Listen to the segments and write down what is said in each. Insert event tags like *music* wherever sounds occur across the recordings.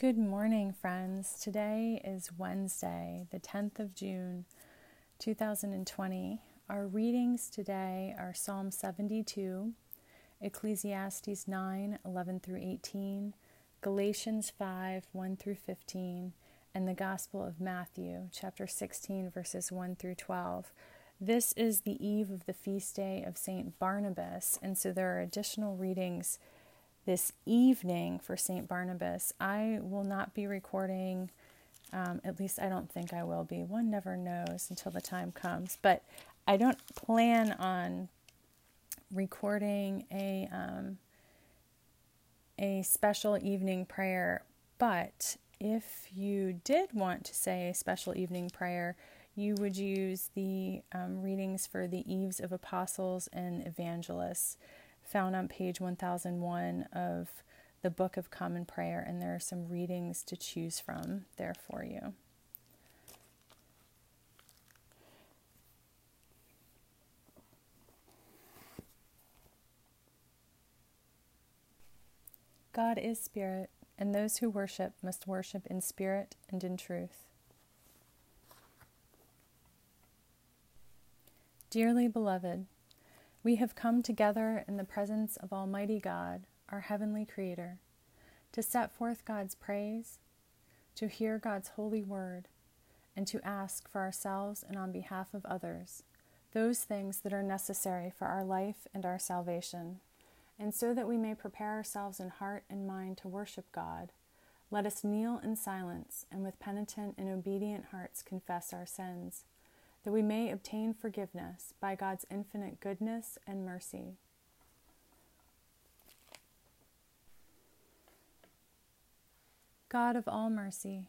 Good morning, friends. Today is Wednesday, the 10th of June, 2020. Our readings today are Psalm 72, Ecclesiastes 9 11 through 18, Galatians 5 1 through 15, and the Gospel of Matthew, chapter 16, verses 1 through 12. This is the eve of the feast day of St. Barnabas, and so there are additional readings this evening for St. Barnabas. I will not be recording, um, at least I don't think I will be. One never knows until the time comes. But I don't plan on recording a um, a special evening prayer. But if you did want to say a special evening prayer, you would use the um, readings for the Eves of Apostles and Evangelists found on page 1001 of the Book of Common Prayer, and there are some readings to choose from there for you. God is spirit, and those who worship must worship in spirit and in truth. Dearly beloved, we have come together in the presence of Almighty God, our heavenly Creator, to set forth God's praise, to hear God's holy word, and to ask for ourselves and on behalf of others those things that are necessary for our life and our salvation. And so that we may prepare ourselves in heart and mind to worship God, let us kneel in silence and with penitent and obedient hearts confess our sins that we may obtain forgiveness by God's infinite goodness and mercy. God of all mercy,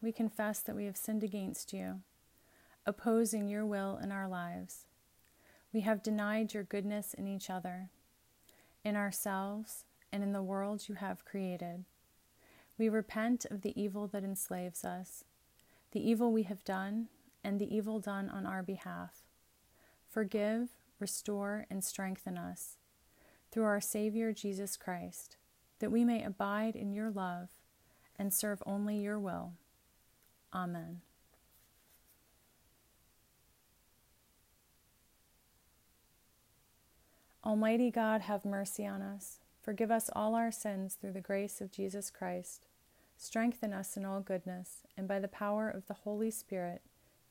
we confess that we have sinned against you, opposing your will in our lives. We have denied your goodness in each other, in ourselves, and in the world you have created. We repent of the evil that enslaves us, the evil we have done and the evil done on our behalf. Forgive, restore, and strengthen us through our Savior Jesus Christ, that we may abide in your love and serve only your will. Amen. Almighty God, have mercy on us. Forgive us all our sins through the grace of Jesus Christ. Strengthen us in all goodness, and by the power of the Holy Spirit,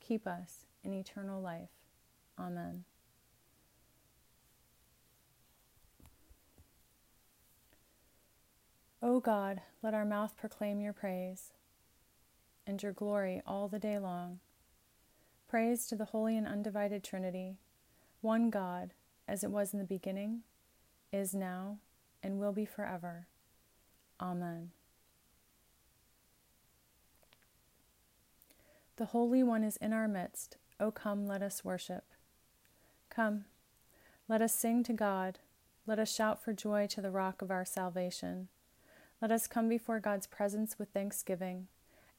keep us in eternal life. Amen. O God, let our mouth proclaim your praise and your glory all the day long. Praise to the holy and undivided Trinity, one God, as it was in the beginning, is now, and will be forever. Amen. The Holy One is in our midst. O come, let us worship. Come, let us sing to God. Let us shout for joy to the rock of our salvation. Let us come before God's presence with thanksgiving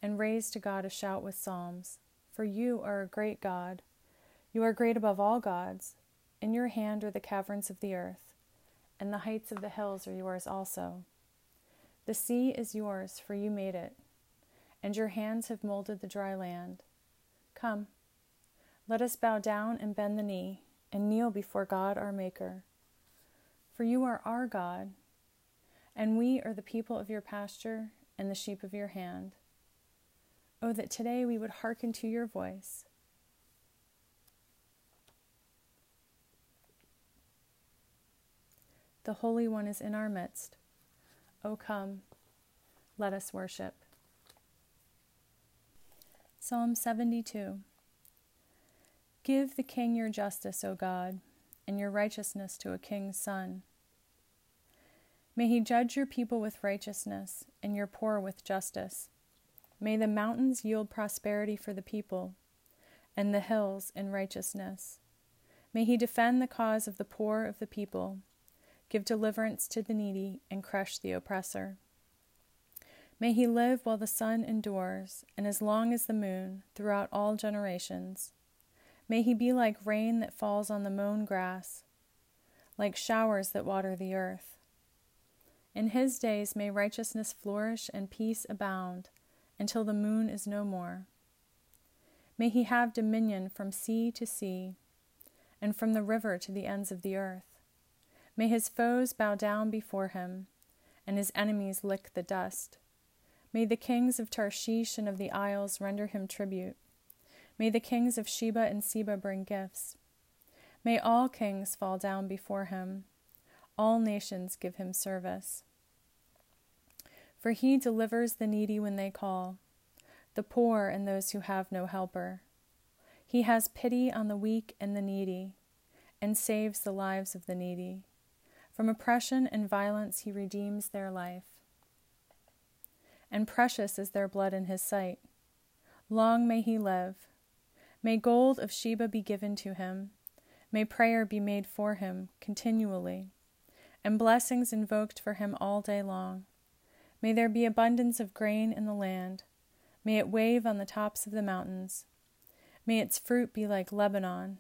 and raise to God a shout with psalms. For you are a great God. You are great above all gods. In your hand are the caverns of the earth, and the heights of the hills are yours also. The sea is yours, for you made it and your hands have molded the dry land. Come, let us bow down and bend the knee and kneel before God our Maker. For you are our God, and we are the people of your pasture and the sheep of your hand. Oh, that today we would hearken to your voice. The Holy One is in our midst. O oh, come, let us worship. Psalm 72 Give the king your justice, O God, and your righteousness to a king's son. May he judge your people with righteousness, and your poor with justice. May the mountains yield prosperity for the people, and the hills in righteousness. May he defend the cause of the poor of the people, give deliverance to the needy, and crush the oppressor. May he live while the sun endures, and as long as the moon, throughout all generations. May he be like rain that falls on the mown grass, like showers that water the earth. In his days may righteousness flourish and peace abound until the moon is no more. May he have dominion from sea to sea and from the river to the ends of the earth. May his foes bow down before him and his enemies lick the dust. May the kings of Tarshish and of the isles render him tribute. May the kings of Sheba and Seba bring gifts. May all kings fall down before him, all nations give him service. For he delivers the needy when they call, the poor and those who have no helper. He has pity on the weak and the needy, and saves the lives of the needy. From oppression and violence he redeems their life. And precious is their blood in his sight. Long may he live. May gold of Sheba be given to him. May prayer be made for him continually, and blessings invoked for him all day long. May there be abundance of grain in the land. May it wave on the tops of the mountains. May its fruit be like Lebanon,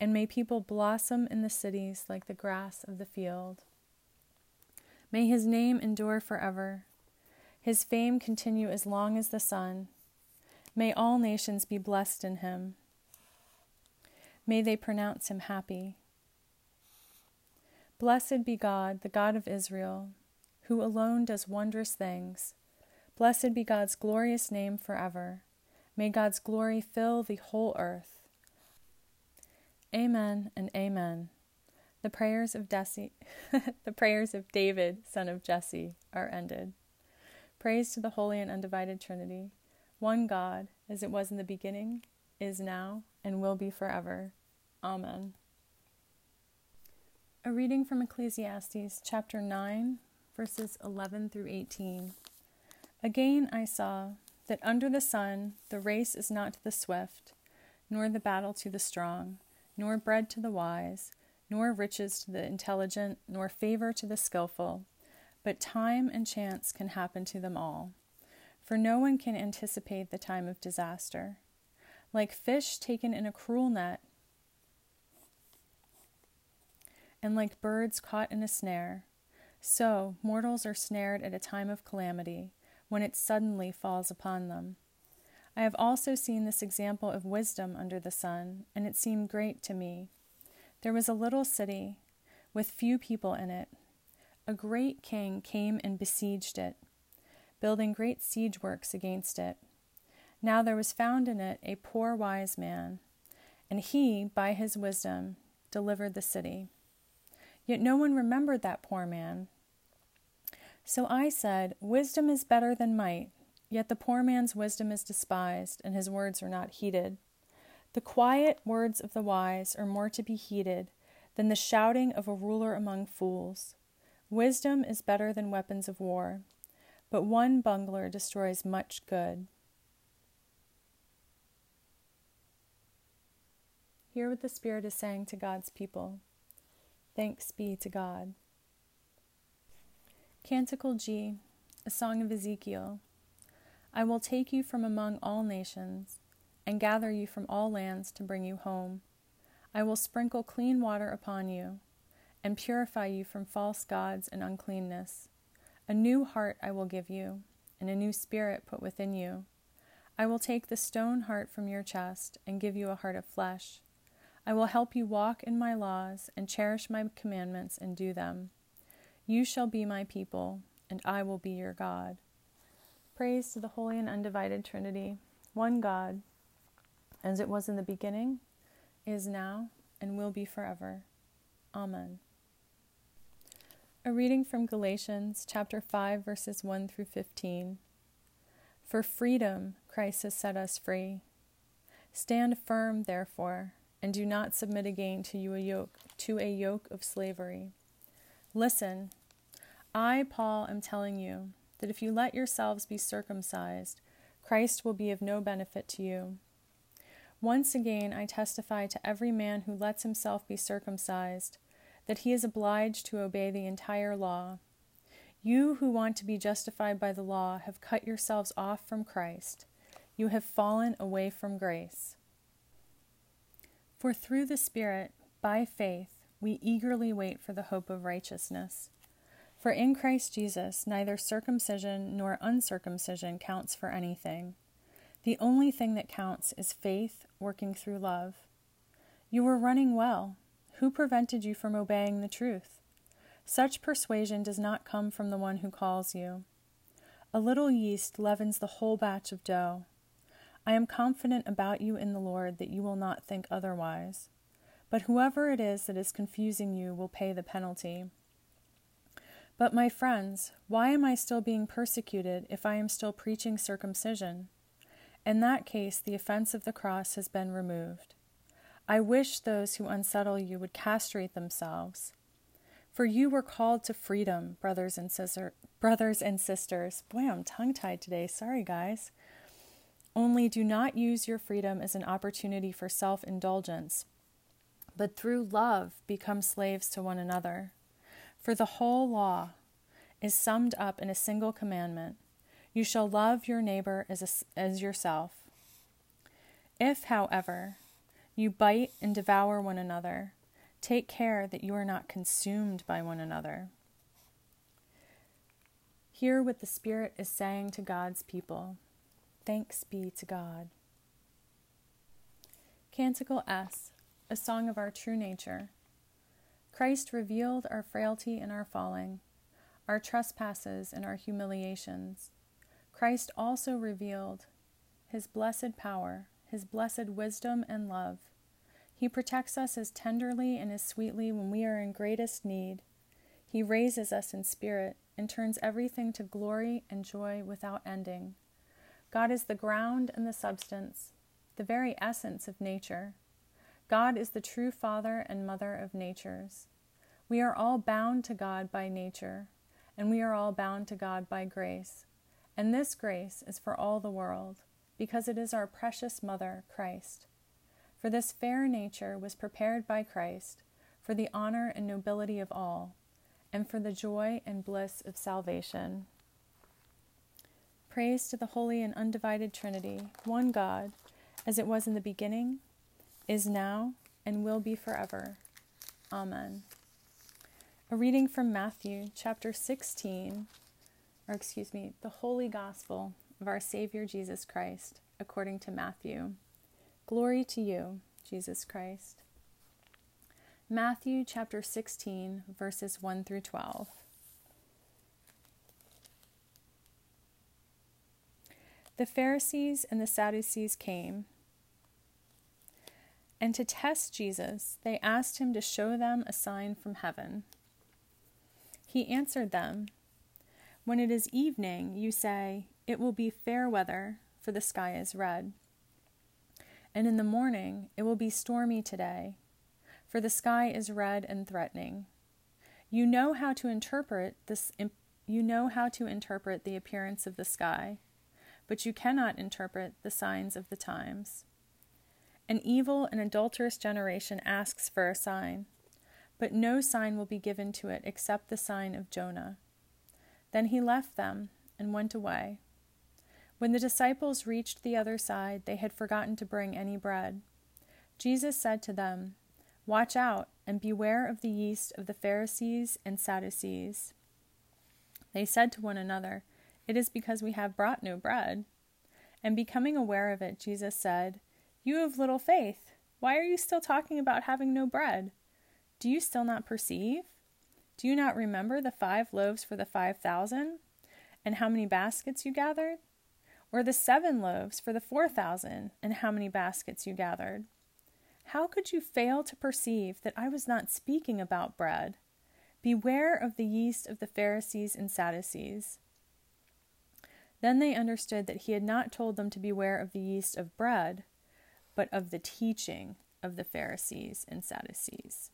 and may people blossom in the cities like the grass of the field. May his name endure forever, his fame continue as long as the sun. May all nations be blessed in him. May they pronounce him happy. Blessed be God, the God of Israel who alone does wondrous things. Blessed be God's glorious name forever. May God's glory fill the whole earth. Amen and amen. The prayers of Desi, *laughs* the prayers of David, son of Jesse, are ended. Praise to the holy and undivided Trinity, one God, as it was in the beginning, is now, and will be forever. Amen. A reading from Ecclesiastes chapter 9, verses 11 through 18. Again I saw that under the sun the race is not to the swift, nor the battle to the strong, nor bread to the wise, nor riches to the intelligent, nor favor to the skilful, but time and chance can happen to them all. For no one can anticipate the time of disaster. Like fish taken in a cruel net, and like birds caught in a snare, so, mortals are snared at a time of calamity, when it suddenly falls upon them. I have also seen this example of wisdom under the sun, and it seemed great to me. There was a little city, with few people in it. A great king came and besieged it, building great siege works against it. Now there was found in it a poor wise man, and he, by his wisdom, delivered the city. Yet no one remembered that poor man. So I said, Wisdom is better than might, yet the poor man's wisdom is despised, and his words are not heeded. The quiet words of the wise are more to be heeded than the shouting of a ruler among fools. Wisdom is better than weapons of war, but one bungler destroys much good. Hear what the Spirit is saying to God's people. Thanks be to God. Canticle G, a song of Ezekiel. I will take you from among all nations, and gather you from all lands to bring you home. I will sprinkle clean water upon you, and purify you from false gods and uncleanness. A new heart I will give you, and a new spirit put within you. I will take the stone heart from your chest, and give you a heart of flesh. I will help you walk in my laws and cherish my commandments and do them. You shall be my people, and I will be your God. Praise to the holy and undivided Trinity, one God, as it was in the beginning, is now, and will be forever. Amen. A reading from Galatians chapter 5 verses 1 through 15. For freedom Christ has set us free. Stand firm, therefore, and do not submit again to you a yoke to a yoke of slavery. Listen, I, Paul, am telling you that if you let yourselves be circumcised, Christ will be of no benefit to you. Once again, I testify to every man who lets himself be circumcised that he is obliged to obey the entire law. You who want to be justified by the law have cut yourselves off from Christ. You have fallen away from grace. For through the Spirit, by faith, we eagerly wait for the hope of righteousness. For in Christ Jesus, neither circumcision nor uncircumcision counts for anything. The only thing that counts is faith working through love. You were running well. Who prevented you from obeying the truth? Such persuasion does not come from the one who calls you. A little yeast leavens the whole batch of dough. I am confident about you in the Lord that you will not think otherwise. But whoever it is that is confusing you will pay the penalty. But, my friends, why am I still being persecuted if I am still preaching circumcision? In that case, the offense of the cross has been removed. I wish those who unsettle you would castrate themselves. For you were called to freedom, brothers and sister, brothers and sisters. Boy, I'm tongue tied today. Sorry, guys. Only do not use your freedom as an opportunity for self indulgence, but through love become slaves to one another. For the whole law is summed up in a single commandment you shall love your neighbor as, a, as yourself. If, however, you bite and devour one another, take care that you are not consumed by one another. Hear what the Spirit is saying to God's people. Thanks be to God. Canticle S, a song of our true nature. Christ revealed our frailty and our falling, our trespasses and our humiliations. Christ also revealed his blessed power, his blessed wisdom and love. He protects us as tenderly and as sweetly when we are in greatest need. He raises us in spirit and turns everything to glory and joy without ending. God is the ground and the substance, the very essence of nature. God is the true father and mother of natures. We are all bound to God by nature, and we are all bound to God by grace. And this grace is for all the world, because it is our precious Mother, Christ. For this fair nature was prepared by Christ for the honor and nobility of all, and for the joy and bliss of salvation. Praise to the holy and undivided Trinity, one God, as it was in the beginning, is now, and will be forever. Amen. A reading from Matthew chapter 16, or excuse me, the Holy Gospel of our Savior Jesus Christ, according to Matthew. Glory to you, Jesus Christ. Matthew chapter 16, verses 1 through 12. The Pharisees and the Sadducees came. And to test Jesus, they asked him to show them a sign from heaven. He answered them, When it is evening, you say, It will be fair weather, for the sky is red. And in the morning, it will be stormy today, for the sky is red and threatening. You know how to interpret this you know how to interpret the appearance of the sky, but you cannot interpret the signs of the times. An evil and adulterous generation asks for a sign but no sign will be given to it except the sign of Jonah. Then he left them and went away. When the disciples reached the other side, they had forgotten to bring any bread. Jesus said to them, Watch out and beware of the yeast of the Pharisees and Sadducees. They said to one another, It is because we have brought no bread. And becoming aware of it, Jesus said, You have little faith. Why are you still talking about having no bread? Do you still not perceive? Do you not remember the five loaves for the five thousand, and how many baskets you gathered? Or the seven loaves for the four thousand, and how many baskets you gathered? How could you fail to perceive that I was not speaking about bread? Beware of the yeast of the Pharisees and Sadducees. Then they understood that he had not told them to beware of the yeast of bread, but of the teaching of the Pharisees and Sadducees.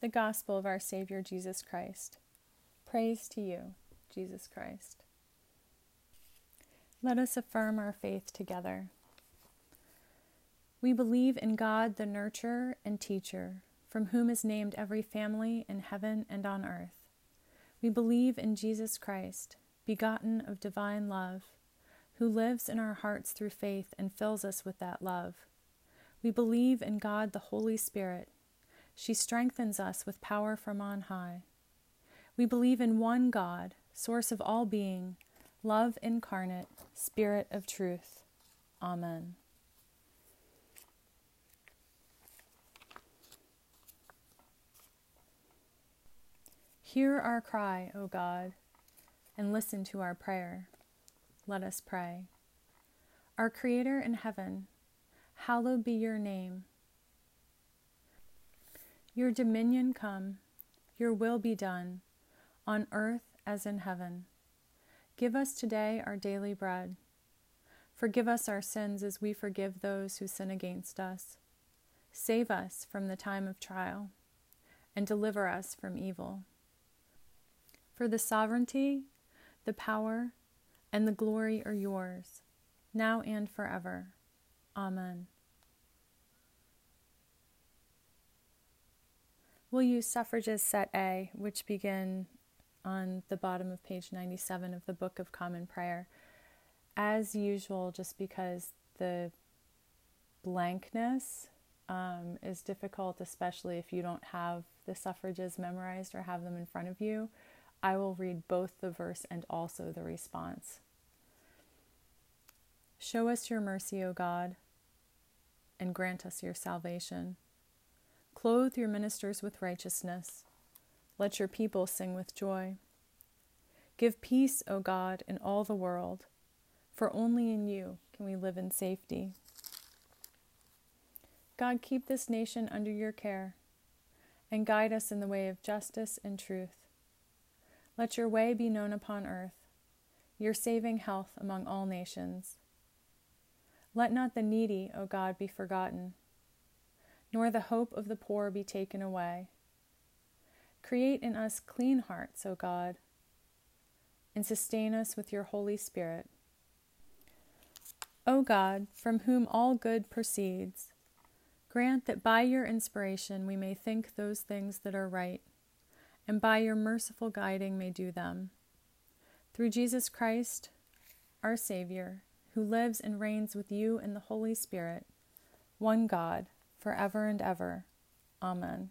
The Gospel of our Savior Jesus Christ. Praise to you, Jesus Christ. Let us affirm our faith together. We believe in God, the nurturer and teacher, from whom is named every family in heaven and on earth. We believe in Jesus Christ, begotten of divine love, who lives in our hearts through faith and fills us with that love. We believe in God, the Holy Spirit She strengthens us with power from on high. We believe in one God, source of all being, love incarnate, spirit of truth. Amen. Hear our cry, O God, and listen to our prayer. Let us pray. Our Creator in heaven, hallowed be your name. Your dominion come, your will be done, on earth as in heaven. Give us today our daily bread. Forgive us our sins as we forgive those who sin against us. Save us from the time of trial, and deliver us from evil. For the sovereignty, the power, and the glory are yours, now and forever. Amen. We'll use suffrages set A, which begin on the bottom of page 97 of the Book of Common Prayer. As usual, just because the blankness um, is difficult, especially if you don't have the suffrages memorized or have them in front of you. I will read both the verse and also the response. Show us your mercy, O God, and grant us your salvation. Clothe your ministers with righteousness. Let your people sing with joy. Give peace, O God, in all the world, for only in you can we live in safety. God, keep this nation under your care and guide us in the way of justice and truth. Let your way be known upon earth, your saving health among all nations. Let not the needy, O God, be forgotten, nor the hope of the poor be taken away. Create in us clean hearts, O God, and sustain us with your Holy Spirit. O God, from whom all good proceeds, grant that by your inspiration we may think those things that are right and by your merciful guiding may do them. Through Jesus Christ, our Savior, who lives and reigns with you in the Holy Spirit, one God, forever and ever. Amen.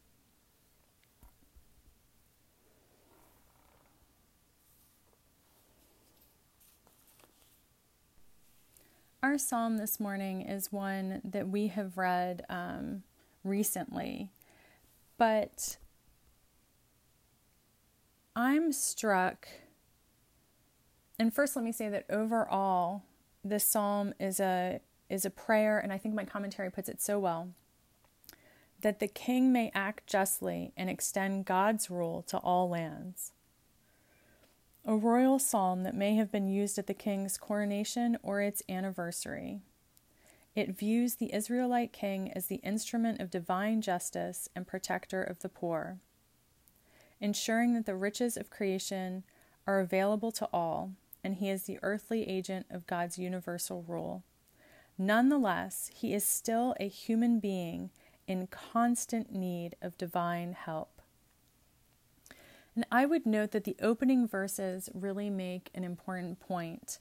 Our psalm this morning is one that we have read um, recently, but I'm struck and first, let me say that overall, this psalm is a is a prayer, and I think my commentary puts it so well that the king may act justly and extend God's rule to all lands. A royal psalm that may have been used at the king's coronation or its anniversary. It views the Israelite king as the instrument of divine justice and protector of the poor, ensuring that the riches of creation are available to all and he is the earthly agent of God's universal rule. Nonetheless, he is still a human being in constant need of divine help. And I would note that the opening verses really make an important point.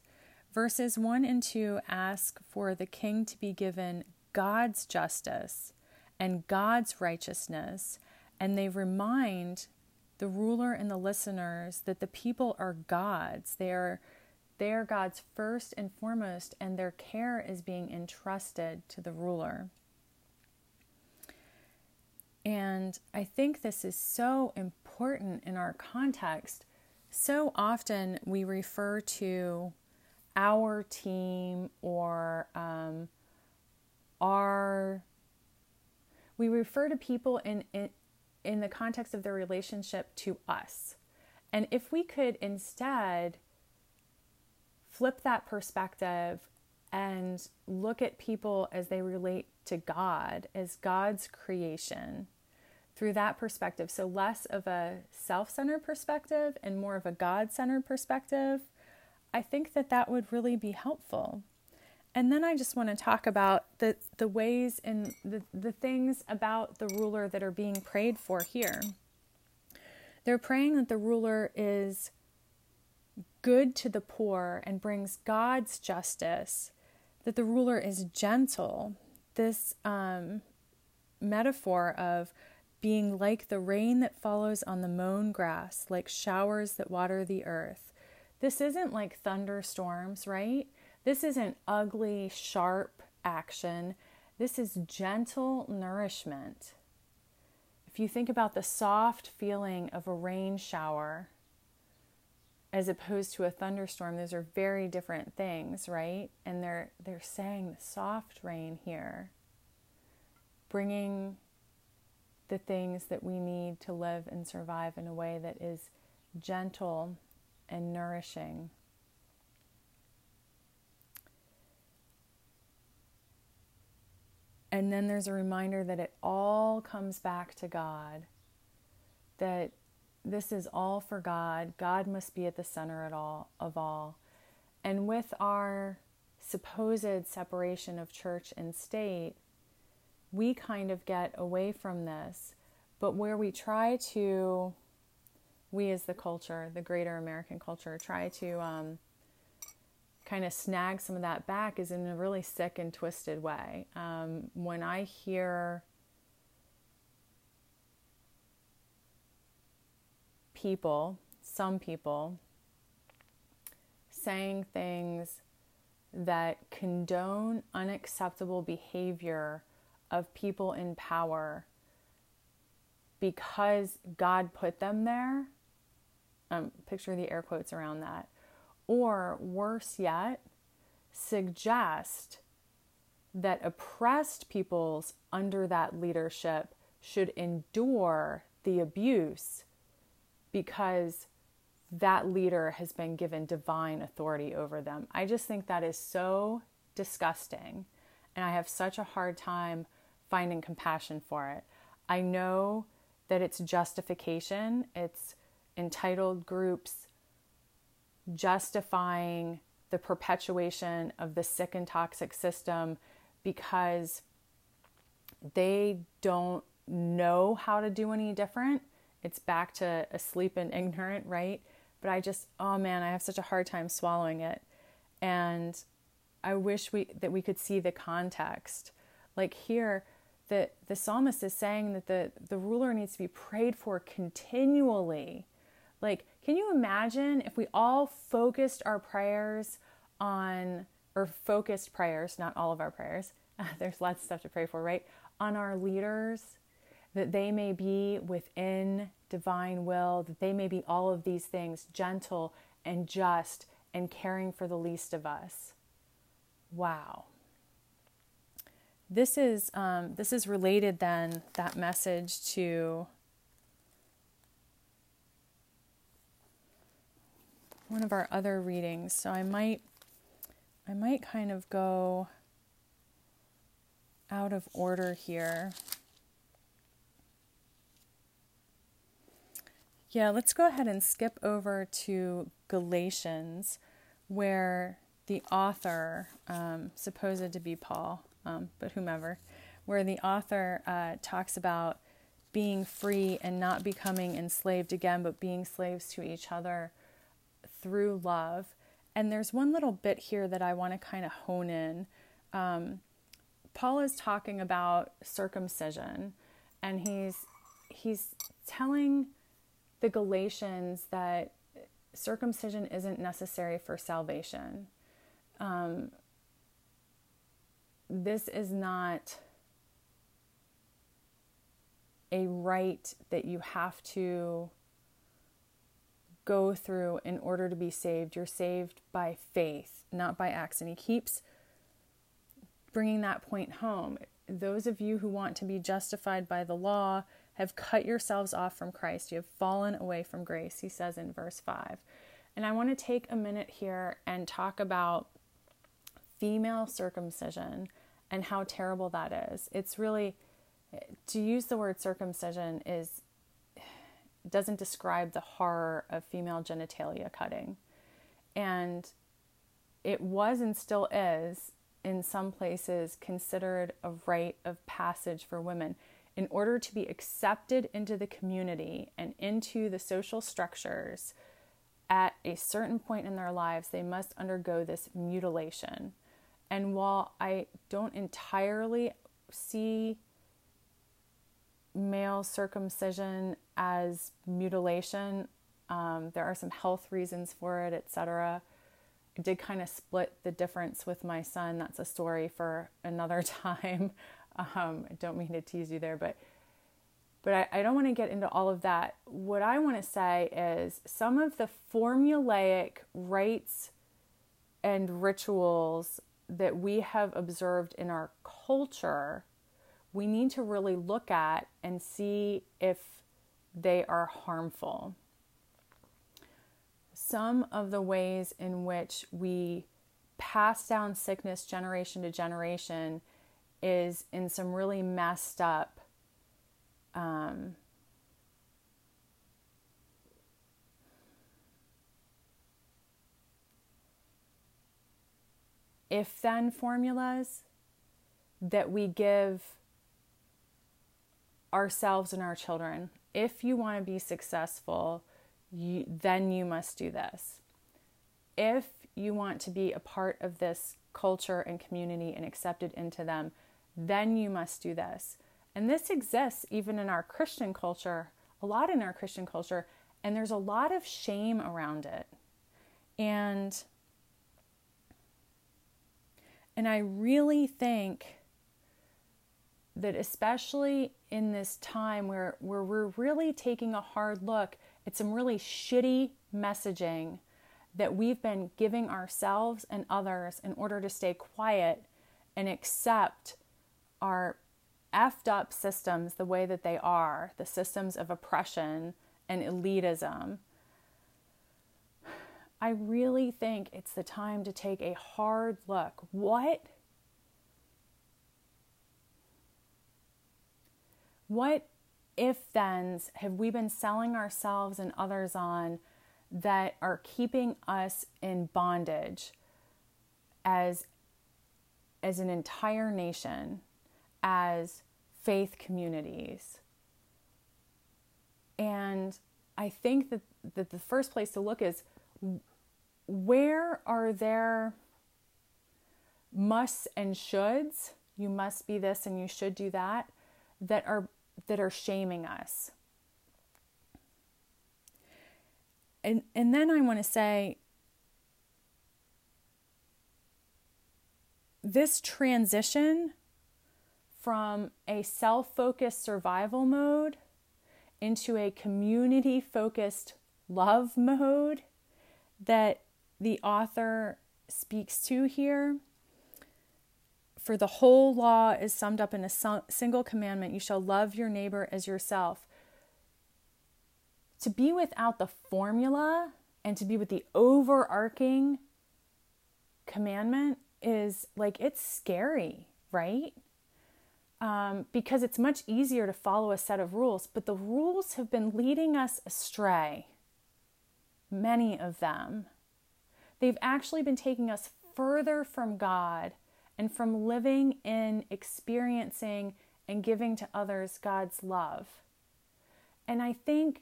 Verses 1 and 2 ask for the king to be given God's justice and God's righteousness, and they remind the ruler and the listeners that the people are God's. They are they are God's first and foremost, and their care is being entrusted to the ruler. And I think this is so important in our context. So often we refer to our team or um, our, we refer to people in, in, in the context of their relationship to us. And if we could instead flip that perspective and look at people as they relate to God, as God's creation, through that perspective. So, less of a self centered perspective and more of a God centered perspective. I think that that would really be helpful. And then I just want to talk about the, the ways and the, the things about the ruler that are being prayed for here. They're praying that the ruler is good to the poor and brings God's justice, that the ruler is gentle. This um, metaphor of being like the rain that follows on the mown grass, like showers that water the earth. This isn't like thunderstorms, right? This isn't ugly, sharp action. This is gentle nourishment. If you think about the soft feeling of a rain shower as opposed to a thunderstorm, those are very different things, right? And they're they're saying the soft rain here bringing the things that we need to live and survive in a way that is gentle and nourishing. And then there's a reminder that it all comes back to God, that this is all for God. God must be at the center of all, of all. And with our supposed separation of church and state, we kind of get away from this. But where we try to, we as the culture, the greater American culture, try to um, kind of snag some of that back is in a really sick and twisted way. Um, when I hear people, some people, saying things that condone unacceptable behavior of people in power because God put them there. Um, picture the air quotes around that. Or worse yet, suggest that oppressed peoples under that leadership should endure the abuse because that leader has been given divine authority over them. I just think that is so disgusting. And I have such a hard time finding compassion for it. I know that it's justification, it's entitled groups justifying the perpetuation of the sick and toxic system because they don't know how to do any different. It's back to asleep and ignorant, right? But I just, oh man, I have such a hard time swallowing it. And I wish we that we could see the context. Like here, the, the psalmist is saying that the, the ruler needs to be prayed for continually. Like, can you imagine if we all focused our prayers on, or focused prayers, not all of our prayers, *laughs* there's lots of stuff to pray for, right? On our leaders, that they may be within divine will, that they may be all of these things, gentle and just and caring for the least of us. Wow this is um, this is related then that message to one of our other readings. So I might I might kind of go out of order here. Yeah, let's go ahead and skip over to Galatians, where the author, um, supposed to be Paul, um, but whomever, where the author uh, talks about being free and not becoming enslaved again, but being slaves to each other through love. And there's one little bit here that I want to kind of hone in. Um, Paul is talking about circumcision, and he's he's telling the Galatians that circumcision isn't necessary for salvation. Um, this is not a rite that you have to go through in order to be saved. You're saved by faith, not by acts. And he keeps bringing that point home. Those of you who want to be justified by the law have cut yourselves off from Christ. You have fallen away from grace, he says in verse 5. And I want to take a minute here and talk about female circumcision and how terrible that is. It's really to use the word circumcision is doesn't describe the horror of female genitalia cutting. And it was and still is in some places considered a rite of passage for women in order to be accepted into the community and into the social structures at a certain point in their lives, they must undergo this mutilation. And while I don't entirely see male circumcision as mutilation, um, there are some health reasons for it, etc. I did kind of split the difference with my son. That's a story for another *laughs* time. Um, I don't mean to tease you there, but but I, I don't want to get into all of that. What I want to say is some of the formulaic rites and rituals that we have observed in our culture, we need to really look at and see if they are harmful. Some of the ways in which we pass down sickness generation to generation is in some really messed up um, if then formulas that we give ourselves and our children. If you want to be successful, you, then you must do this. If you want to be a part of this culture and community and accepted into them, then you must do this. And this exists even in our Christian culture, a lot in our Christian culture, and there's a lot of shame around it. And and I really think that especially in this time where, where we're really taking a hard look at some really shitty messaging that we've been giving ourselves and others in order to stay quiet and accept our effed up systems the way that they are, the systems of oppression and elitism, I really think it's the time to take a hard look. What what if thens have we been selling ourselves and others on that are keeping us in bondage as as an entire nation as faith communities. And I think that, that the first place to look is where are there musts and shoulds, you must be this and you should do that, that are that are shaming us. And and then I want to say this transition from a self focused survival mode into a community focused love mode that the author speaks to here. For the whole law is summed up in a single commandment you shall love your neighbor as yourself. To be without the formula and to be with the overarching commandment is like it's scary, right? um, because it's much easier to follow a set of rules, but the rules have been leading us astray. Many of them. They've actually been taking us further from God and from living in, experiencing, and giving to others God's love. And I think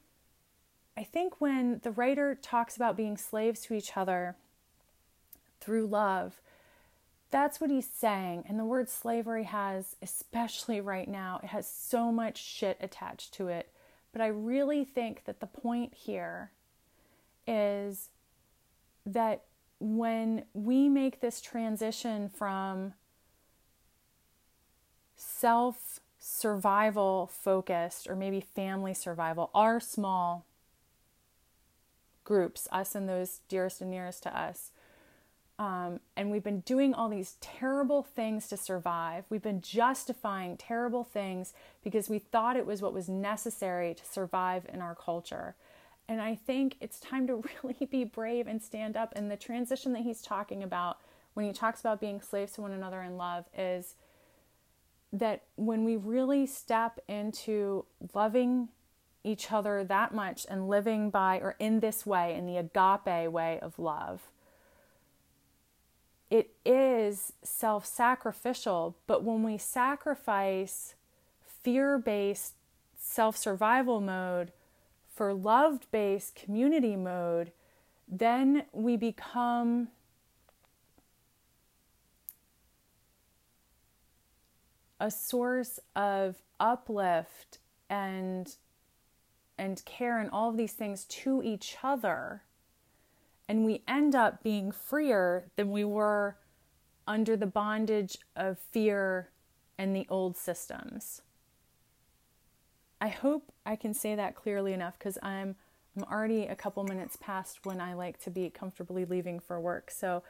I think when the writer talks about being slaves to each other through love, that's what he's saying. And the word slavery has, especially right now, it has so much shit attached to it. But I really think that the point here is that when we make this transition from self survival focused or maybe family survival, our small groups, us and those dearest and nearest to us, um, and we've been doing all these terrible things to survive. We've been justifying terrible things because we thought it was what was necessary to survive in our culture. And I think it's time to *laughs* really be brave and stand up. And the transition that he's talking about when he talks about being slaves to one another in love is that when we really step into loving each other that much and living by or in this way, in the agape way of love, it is self sacrificial. But when we sacrifice fear based self survival mode for loved based community mode, then we become a source of uplift and and care and all of these things to each other and we end up being freer than we were under the bondage of fear and the old systems. I hope I can say that clearly enough because I'm I'm already a couple minutes past when I like to be comfortably leaving for work. So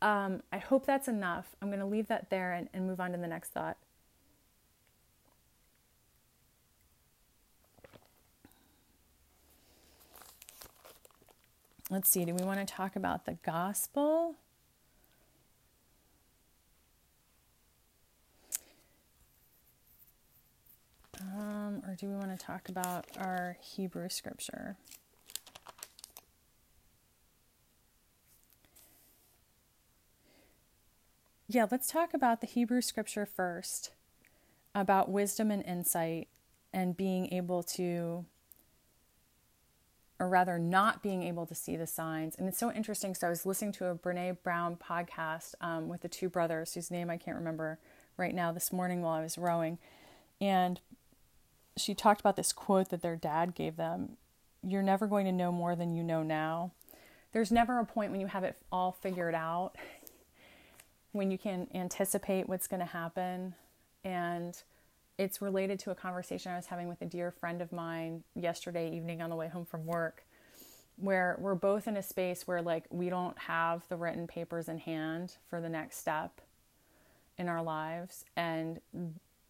um, I hope that's enough. I'm going to leave that there and, and move on to the next thought. let's see, do we want to talk about the gospel? Um, or do we want to talk about our Hebrew scripture? Yeah, let's talk about the Hebrew scripture first about wisdom and insight and being able to or rather not being able to see the signs. And it's so interesting. So I was listening to a Brene Brown podcast um, with the two brothers, whose name I can't remember right now, this morning while I was rowing. And she talked about this quote that their dad gave them You're never going to know more than you know now. There's never a point when you have it all figured out, *laughs* when you can anticipate what's going to happen. And it's related to a conversation I was having with a dear friend of mine yesterday evening on the way home from work, where we're both in a space where, like, we don't have the written papers in hand for the next step in our lives. And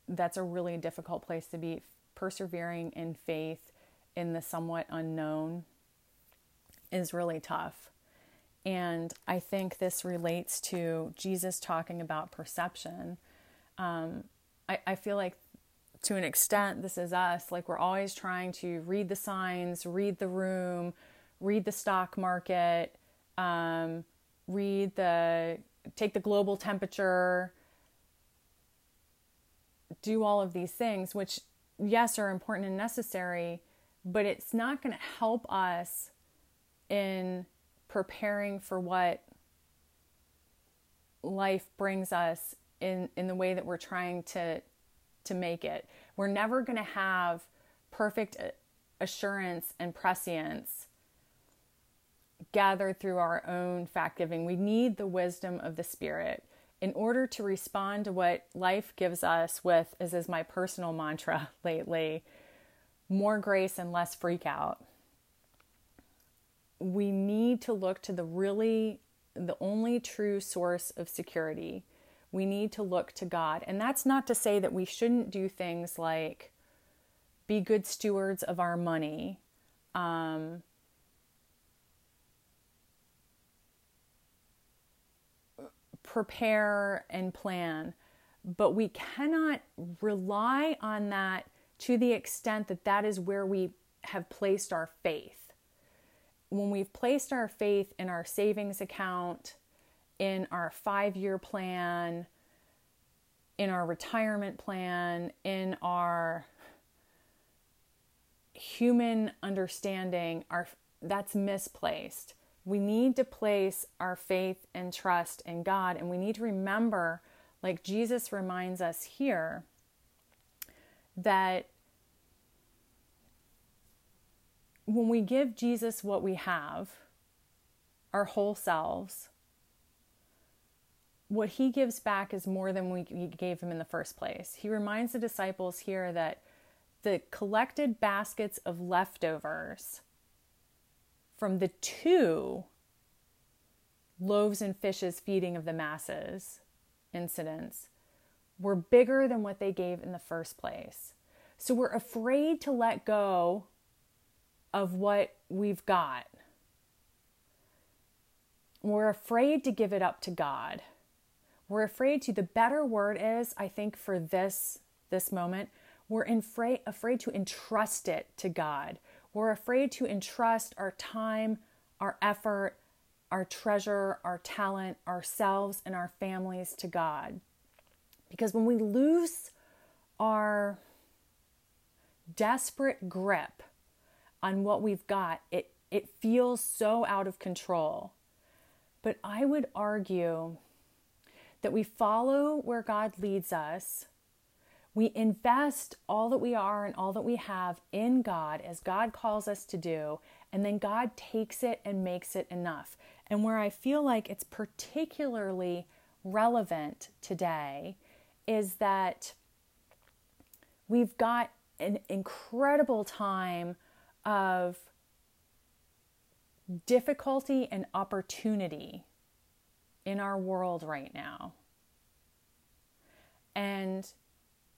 that's a really difficult place to be. Persevering in faith in the somewhat unknown is really tough. And I think this relates to Jesus talking about perception. Um, I, I feel like to an extent, this is us. Like we're always trying to read the signs, read the room, read the stock market, um, read the, take the global temperature, do all of these things, which, yes, are important and necessary, but it's not going to help us in preparing for what life brings us in in the way that we're trying to to make it. We're never going to have perfect assurance and prescience gathered through our own fact giving. We need the wisdom of the Spirit in order to respond to what life gives us with, as is my personal mantra *laughs* lately, more grace and less freak out. We need to look to the really, the only true source of security we need to look to God. And that's not to say that we shouldn't do things like be good stewards of our money. Um, prepare and plan, but we cannot rely on that to the extent that that is where we have placed our faith. When we've placed our faith in our savings account, in our five year plan, in our retirement plan, in our human understanding, our, that's misplaced. We need to place our faith and trust in God, and we need to remember, like Jesus reminds us here, that when we give Jesus what we have, our whole selves, what he gives back is more than we gave him in the first place. He reminds the disciples here that the collected baskets of leftovers from the two loaves and fishes feeding of the masses incidents were bigger than what they gave in the first place. So we're afraid to let go of what we've got. We're afraid to give it up to God We're afraid to, the better word is, I think, for this this moment, we're afraid, afraid to entrust it to God. We're afraid to entrust our time, our effort, our treasure, our talent, ourselves, and our families to God. Because when we lose our desperate grip on what we've got, it, it feels so out of control. But I would argue that we follow where God leads us. We invest all that we are and all that we have in God as God calls us to do, and then God takes it and makes it enough. And where I feel like it's particularly relevant today is that we've got an incredible time of difficulty and opportunity in our world right now. And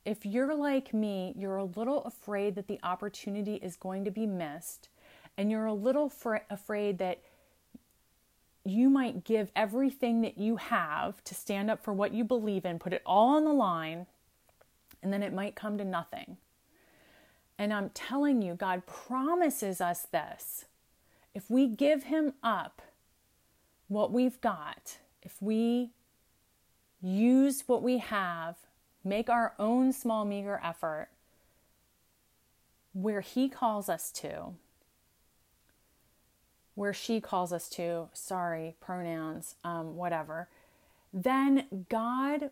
if you're like me, you're a little afraid that the opportunity is going to be missed, and you're a little fr- afraid that you might give everything that you have to stand up for what you believe in, put it all on the line, and then it might come to nothing. And I'm telling you, God promises us this. If we give Him up what we've got, if we use what we have, make our own small, meager effort where He calls us to, where she calls us to, sorry, pronouns, um, whatever, then God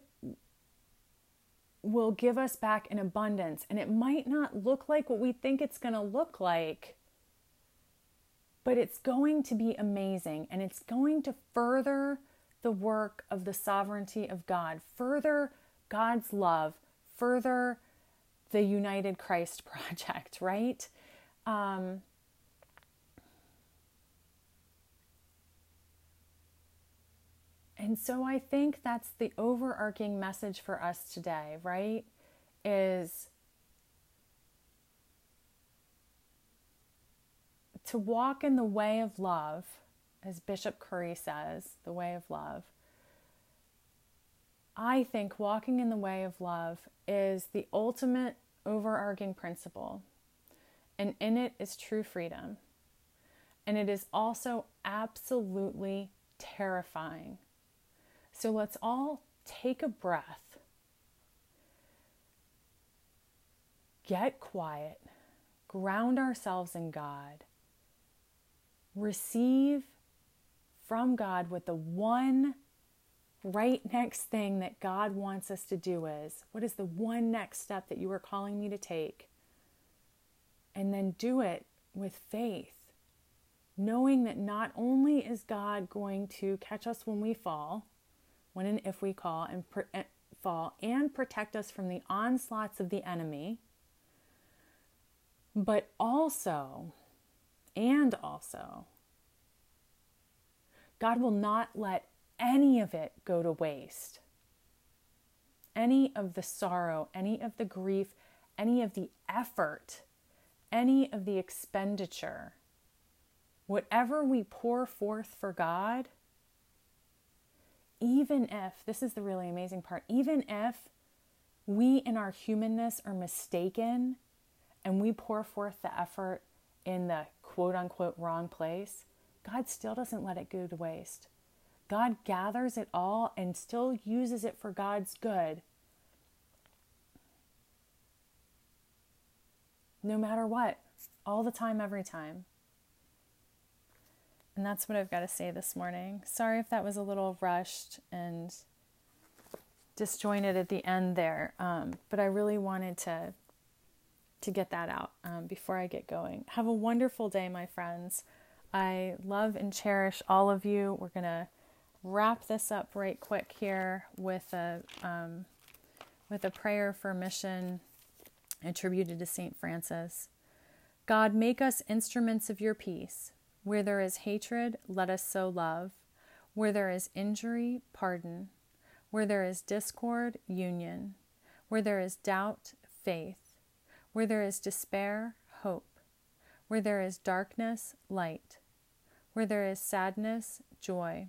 will give us back in abundance. And it might not look like what we think it's going to look like, but it's going to be amazing and it's going to further the work of the sovereignty of God, further God's love, further the United Christ *laughs* Project, right? Um, And so I think that's the overarching message for us today, right? Is to walk in the way of love, as Bishop Curry says, the way of love. I think walking in the way of love is the ultimate overarching principle, and in it is true freedom. And it is also absolutely terrifying. So let's all take a breath, get quiet, ground ourselves in God, receive from God what the one right next thing that God wants us to do is. What is the one next step that you are calling me to take? And then do it with faith, knowing that not only is God going to catch us when we fall, when and if we call and eh, fall and protect us from the onslaughts of the enemy, but also, and also, God will not let any of it go to waste. Any of the sorrow, any of the grief, any of the effort, any of the expenditure, whatever we pour forth for God, even if, this is the really amazing part, even if we in our humanness are mistaken and we pour forth the effort in the quote unquote wrong place, God still doesn't let it go to waste. God gathers it all and still uses it for God's good. No matter what, all the time, every time. And that's what I've got to say this morning. Sorry if that was a little rushed and disjointed at the end there, um, but I really wanted to to get that out um, before I get going. Have a wonderful day, my friends. I love and cherish all of you. We're gonna wrap this up right quick here with a um, with a prayer for mission attributed to Saint Francis. God, make us instruments of your peace. Where there is hatred, let us sow love. Where there is injury, pardon. Where there is discord, union. Where there is doubt, faith. Where there is despair, hope. Where there is darkness, light. Where there is sadness, joy.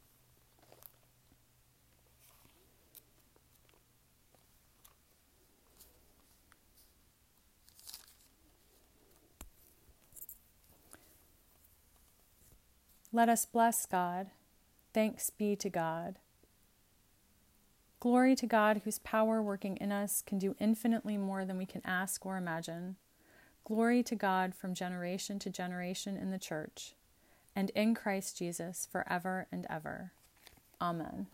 Let us bless God. Thanks be to God. Glory to God, whose power working in us can do infinitely more than we can ask or imagine. Glory to God from generation to generation in the Church, and in Christ Jesus forever and ever. Amen.